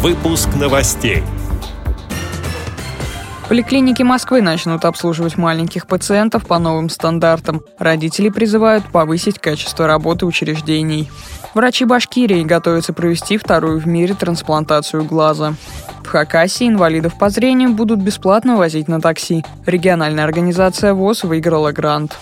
Выпуск новостей. Поликлиники Москвы начнут обслуживать маленьких пациентов по новым стандартам. Родители призывают повысить качество работы учреждений. Врачи Башкирии готовятся провести вторую в мире трансплантацию глаза. В Хакасии инвалидов по зрению будут бесплатно возить на такси. Региональная организация ВОЗ выиграла грант.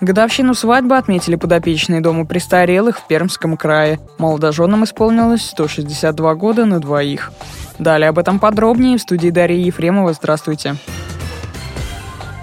Годовщину свадьбы отметили подопечные дома престарелых в Пермском крае. Молодоженам исполнилось 162 года на двоих. Далее об этом подробнее в студии Дарьи Ефремова. Здравствуйте.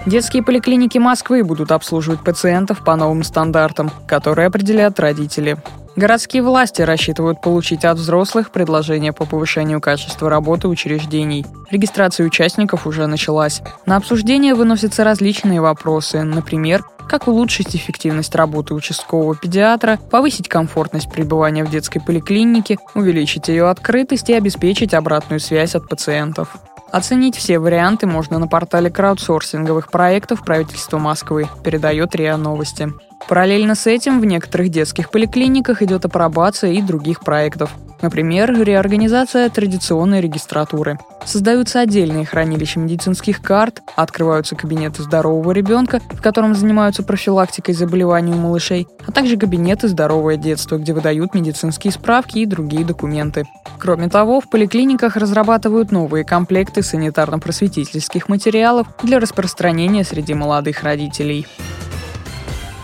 Детские поликлиники Москвы будут обслуживать пациентов по новым стандартам, которые определяют родители. Городские власти рассчитывают получить от взрослых предложения по повышению качества работы учреждений. Регистрация участников уже началась. На обсуждение выносятся различные вопросы, например, как улучшить эффективность работы участкового педиатра, повысить комфортность пребывания в детской поликлинике, увеличить ее открытость и обеспечить обратную связь от пациентов. Оценить все варианты можно на портале краудсорсинговых проектов правительства Москвы, передает РИА Новости. Параллельно с этим в некоторых детских поликлиниках идет апробация и других проектов. Например, реорганизация традиционной регистратуры. Создаются отдельные хранилища медицинских карт, открываются кабинеты здорового ребенка, в котором занимаются профилактикой заболеваний у малышей, а также кабинеты «Здоровое детство», где выдают медицинские справки и другие документы. Кроме того, в поликлиниках разрабатывают новые комплекты санитарно-просветительских материалов для распространения среди молодых родителей.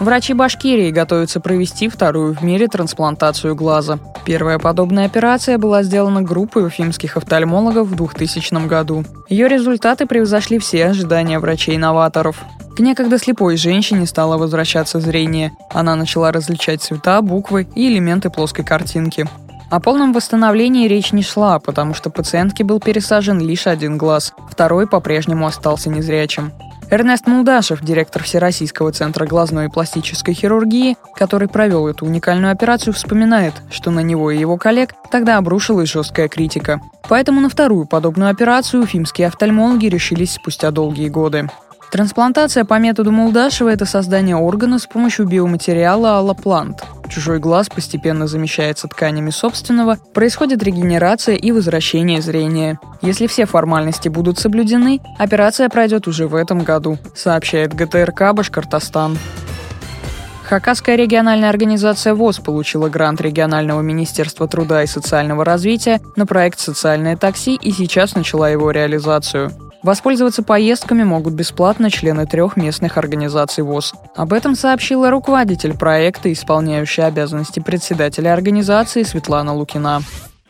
Врачи Башкирии готовятся провести вторую в мире трансплантацию глаза. Первая подобная операция была сделана группой уфимских офтальмологов в 2000 году. Ее результаты превзошли все ожидания врачей-новаторов. К некогда слепой женщине стало возвращаться зрение. Она начала различать цвета, буквы и элементы плоской картинки. О полном восстановлении речь не шла, потому что пациентке был пересажен лишь один глаз, второй по-прежнему остался незрячим. Эрнест Мулдашев, директор Всероссийского центра глазной и пластической хирургии, который провел эту уникальную операцию, вспоминает, что на него и его коллег тогда обрушилась жесткая критика. Поэтому на вторую подобную операцию уфимские офтальмологи решились спустя долгие годы. Трансплантация по методу Мулдашева – это создание органа с помощью биоматериала аллоплант. Чужой глаз постепенно замещается тканями собственного, происходит регенерация и возвращение зрения. Если все формальности будут соблюдены, операция пройдет уже в этом году, сообщает ГТРК «Башкортостан». Хакасская региональная организация ВОЗ получила грант регионального министерства труда и социального развития на проект «Социальное такси» и сейчас начала его реализацию. Воспользоваться поездками могут бесплатно члены трех местных организаций ВОЗ. Об этом сообщила руководитель проекта, исполняющая обязанности председателя организации Светлана Лукина.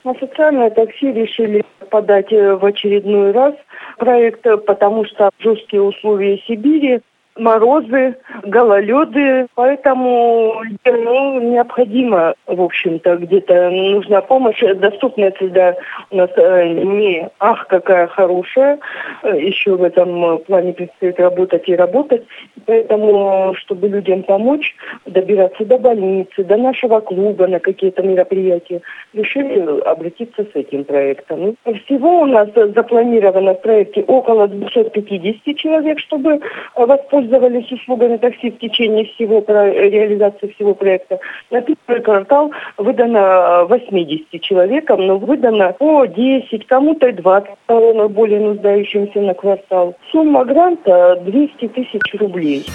На социальное такси решили подать э, в очередной раз проект, потому что жесткие условия Сибири морозы, гололеды, поэтому ну, необходимо, в общем-то, где-то нужна помощь. Доступная среда у нас э, не ах, какая хорошая, еще в этом плане предстоит работать и работать. Поэтому, чтобы людям помочь добираться до больницы, до нашего клуба на какие-то мероприятия, решили обратиться с этим проектом. Всего у нас запланировано в проекте около 250 человек, чтобы воспользоваться пользовались услугами такси в течение всего реализации всего проекта. На первый квартал выдано 80 человекам, но выдано по 10, кому-то и 20 талонов более нуждающимся на квартал. Сумма гранта 200 тысяч рублей.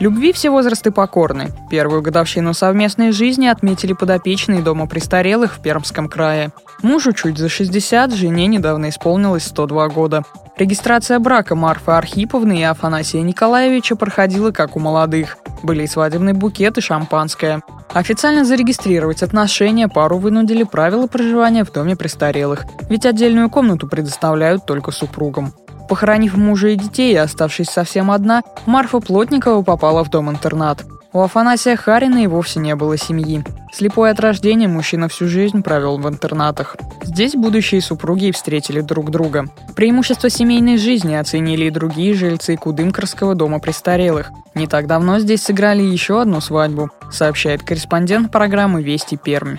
Любви все возрасты покорны. Первую годовщину совместной жизни отметили подопечные дома престарелых в Пермском крае. Мужу чуть за 60, жене недавно исполнилось 102 года. Регистрация брака Марфы Архиповны и Афанасия Николаевича проходила как у молодых. Были и свадебный букет, и шампанское. Официально зарегистрировать отношения пару вынудили правила проживания в доме престарелых, ведь отдельную комнату предоставляют только супругам. Похоронив мужа и детей и оставшись совсем одна, Марфа Плотникова попала в дом-интернат. У Афанасия Харина и вовсе не было семьи. Слепой от рождения мужчина всю жизнь провел в интернатах. Здесь будущие супруги встретили друг друга. Преимущество семейной жизни оценили и другие жильцы Кудымкарского дома престарелых. Не так давно здесь сыграли еще одну свадьбу, сообщает корреспондент программы «Вести Пермь».